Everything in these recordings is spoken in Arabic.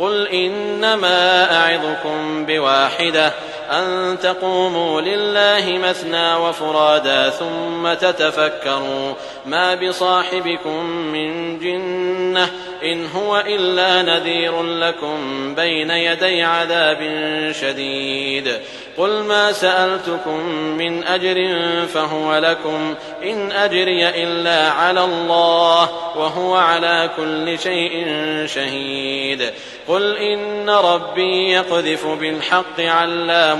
قل إنما أعظكم بواحدة أن تقوموا لله مثنى وفرادا ثم تتفكروا ما بصاحبكم من جنة إن هو إلا نذير لكم بين يدي عذاب شديد. قل ما سألتكم من أجر فهو لكم إن أجري إلا على الله وهو على كل شيء شهيد. قل إن ربي يقذف بالحق علام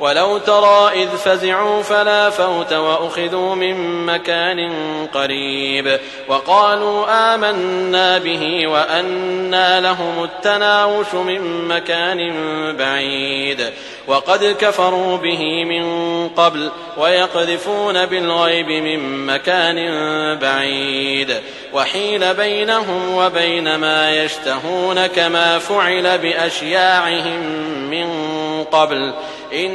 ولو ترى إذ فزعوا فلا فوت وأخذوا من مكان قريب وقالوا آمنا به وأنى لهم التناوش من مكان بعيد وقد كفروا به من قبل ويقذفون بالغيب من مكان بعيد وحيل بينهم وبين ما يشتهون كما فعل بأشياعهم من قبل